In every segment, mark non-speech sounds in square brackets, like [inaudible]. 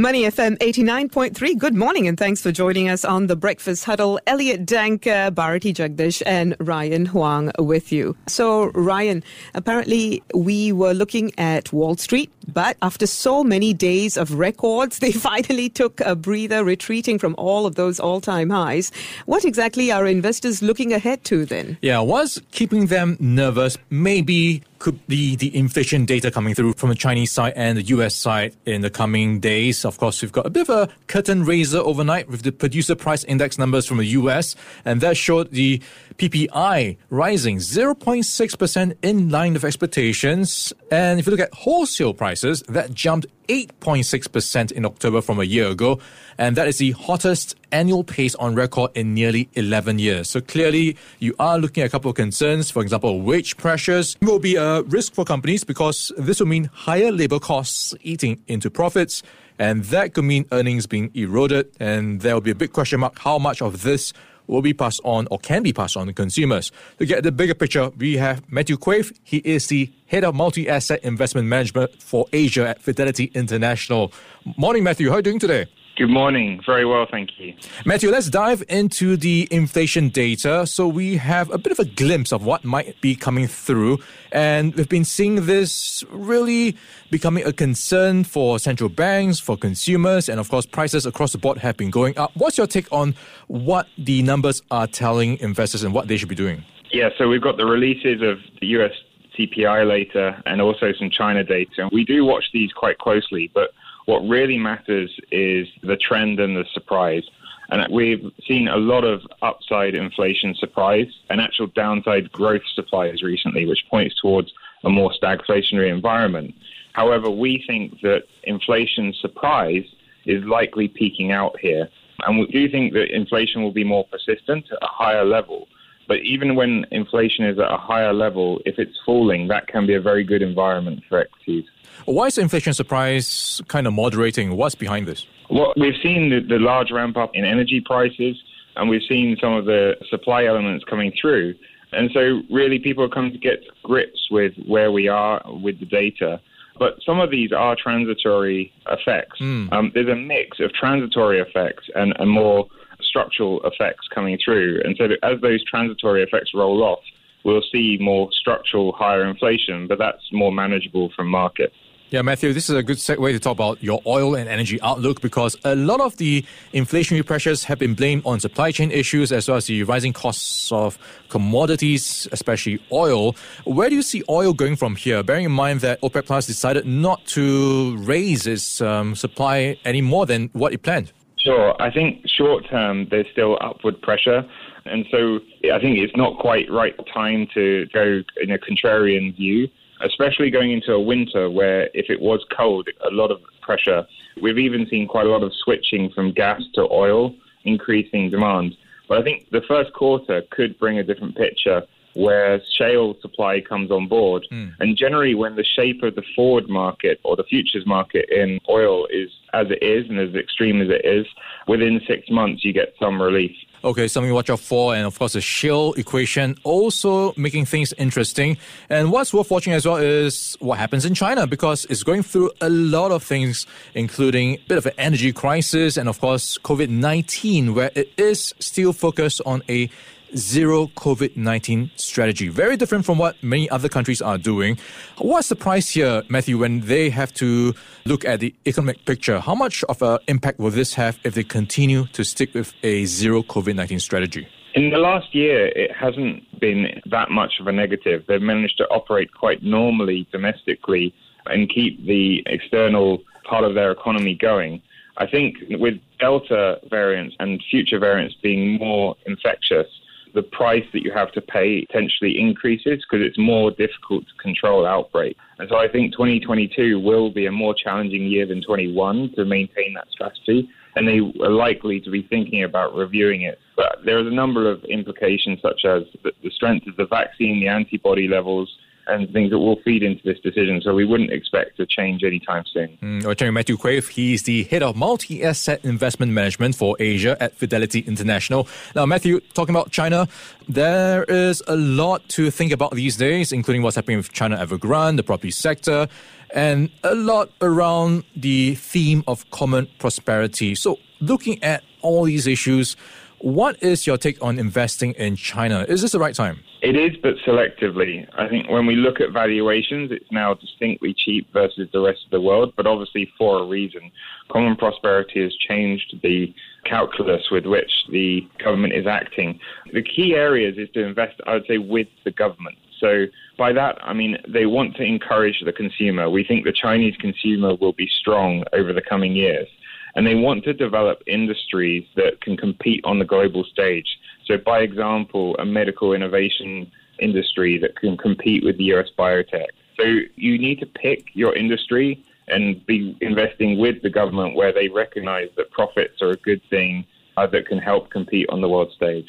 Money FM 89.3. Good morning and thanks for joining us on the Breakfast Huddle. Elliot Danker, Bharati Jagdish, and Ryan Huang with you. So, Ryan, apparently we were looking at Wall Street, but after so many days of records, [laughs] they finally took a breather, retreating from all of those all time highs. What exactly are investors looking ahead to then? Yeah, what's keeping them nervous? Maybe could be the inflation data coming through from the Chinese side and the US side in the coming days. Of course, we've got a bit of a curtain raiser overnight with the producer price index numbers from the US, and that showed the PPI rising 0.6% in line with expectations. And if you look at wholesale prices, that jumped 8.6% in October from a year ago. And that is the hottest annual pace on record in nearly 11 years. So clearly, you are looking at a couple of concerns. For example, wage pressures will be a risk for companies because this will mean higher labor costs eating into profits. And that could mean earnings being eroded. And there will be a big question mark how much of this will be passed on or can be passed on to consumers. To get the bigger picture, we have Matthew Quaife. He is the head of multi asset investment management for Asia at Fidelity International. Morning, Matthew. How are you doing today? Good morning. Very well, thank you. Matthew, let's dive into the inflation data. So we have a bit of a glimpse of what might be coming through. And we've been seeing this really becoming a concern for central banks, for consumers, and of course, prices across the board have been going up. What's your take on what the numbers are telling investors and what they should be doing? Yeah, so we've got the releases of the US CPI later and also some China data. And We do watch these quite closely, but what really matters is the trend and the surprise. And we've seen a lot of upside inflation surprise and actual downside growth surprise recently, which points towards a more stagflationary environment. However, we think that inflation surprise is likely peaking out here. And we do think that inflation will be more persistent at a higher level. But even when inflation is at a higher level, if it's falling, that can be a very good environment for equities. Why is inflation surprise kind of moderating? What's behind this? Well, we've seen the, the large ramp up in energy prices, and we've seen some of the supply elements coming through. And so, really, people are coming to get grips with where we are with the data. But some of these are transitory effects. Mm. Um, there's a mix of transitory effects and, and more structural effects coming through. And so, as those transitory effects roll off, we'll see more structural higher inflation, but that's more manageable from market. Yeah, Matthew, this is a good segue to talk about your oil and energy outlook because a lot of the inflationary pressures have been blamed on supply chain issues as well as the rising costs of commodities, especially oil. Where do you see oil going from here, bearing in mind that OPEC Plus decided not to raise its um, supply any more than what it planned? Sure. I think short term, there's still upward pressure. And so I think it's not quite right time to go in a contrarian view especially going into a winter where if it was cold, a lot of pressure. We've even seen quite a lot of switching from gas to oil, increasing demand. But I think the first quarter could bring a different picture where shale supply comes on board. Mm. And generally, when the shape of the forward market or the futures market in oil is as it is and as extreme as it is, within six months you get some relief. Okay, something to watch out for, and of course the shale equation also making things interesting. And what's worth watching as well is what happens in China because it's going through a lot of things, including a bit of an energy crisis and of course COVID nineteen, where it is still focused on a zero COVID 19 strategy. Very different from what many other countries are doing. What's the price here, Matthew, when they have to look at the economic picture? How much of an impact will this have if they continue to stick with a zero COVID 19 strategy? In the last year, it hasn't been that much of a negative. They've managed to operate quite normally domestically and keep the external part of their economy going. I think with Delta variants and future variants being more infectious, the price that you have to pay potentially increases because it's more difficult to control outbreak. And so I think 2022 will be a more challenging year than 21 to maintain that strategy. And they are likely to be thinking about reviewing it. But there's a number of implications, such as the strength of the vaccine, the antibody levels, and things that will feed into this decision. So we wouldn't expect a change anytime soon. Mm, Matthew Quaife, he's the head of multi-asset investment management for Asia at Fidelity International. Now, Matthew, talking about China, there is a lot to think about these days, including what's happening with China Evergrande, the property sector, and a lot around the theme of common prosperity. So, looking at all these issues, what is your take on investing in China? Is this the right time? It is, but selectively. I think when we look at valuations, it's now distinctly cheap versus the rest of the world, but obviously for a reason. Common prosperity has changed the calculus with which the government is acting. The key areas is to invest, I would say, with the government. So by that, I mean they want to encourage the consumer. We think the Chinese consumer will be strong over the coming years and they want to develop industries that can compete on the global stage. So, by example, a medical innovation industry that can compete with the US biotech. So, you need to pick your industry and be investing with the government where they recognize that profits are a good thing uh, that can help compete on the world stage.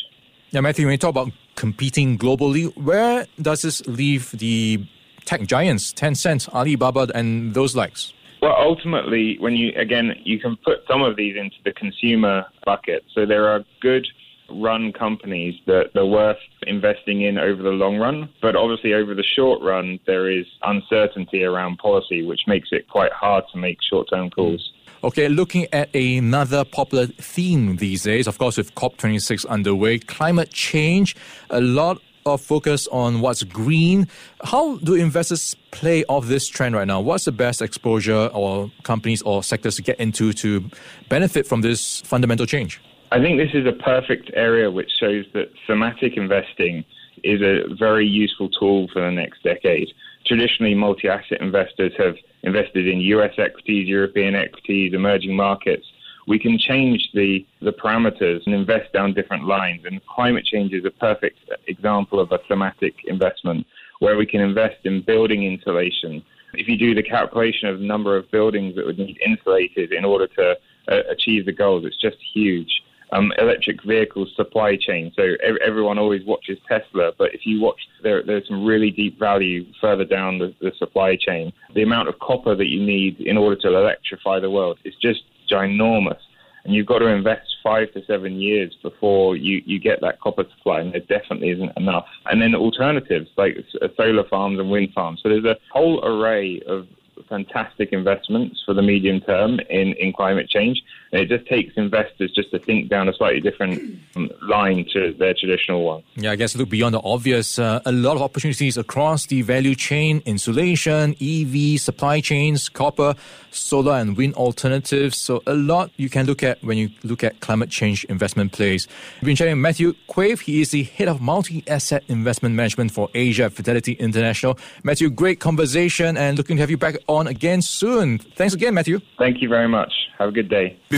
Now, Matthew, when you talk about competing globally, where does this leave the tech giants, Tencent, Alibaba, and those likes? Well, ultimately, when you again, you can put some of these into the consumer bucket. So there are good run companies that are worth investing in over the long run. But obviously, over the short run, there is uncertainty around policy, which makes it quite hard to make short term calls. Okay, looking at another popular theme these days, of course, with COP26 underway, climate change, a lot of focus on what's green. How do investors play off this trend right now? What's the best exposure or companies or sectors to get into to benefit from this fundamental change? I think this is a perfect area which shows that thematic investing is a very useful tool for the next decade. Traditionally, multi asset investors have invested in US equities, European equities, emerging markets we can change the, the parameters and invest down different lines. And climate change is a perfect example of a thematic investment where we can invest in building insulation. If you do the calculation of the number of buildings that would need insulated in order to uh, achieve the goals, it's just huge. Um, electric vehicles supply chain. So everyone always watches Tesla, but if you watch, there, there's some really deep value further down the, the supply chain. The amount of copper that you need in order to electrify the world is just ginormous. And you've got to invest five to seven years before you, you get that copper supply, and there definitely isn't enough. And then alternatives like solar farms and wind farms. So there's a whole array of fantastic investments for the medium term in, in climate change. And it just takes investors just to think down a slightly different [clears throat] line to their traditional one. Yeah, I guess look beyond the obvious. Uh, a lot of opportunities across the value chain, insulation, EV, supply chains, copper, solar and wind alternatives. So a lot you can look at when you look at climate change investment plays. We've been chatting with Matthew Quaife. He is the head of multi-asset investment management for Asia at Fidelity International. Matthew, great conversation and looking to have you back on again soon. Thanks again, Matthew. Thank you very much. Have a good day.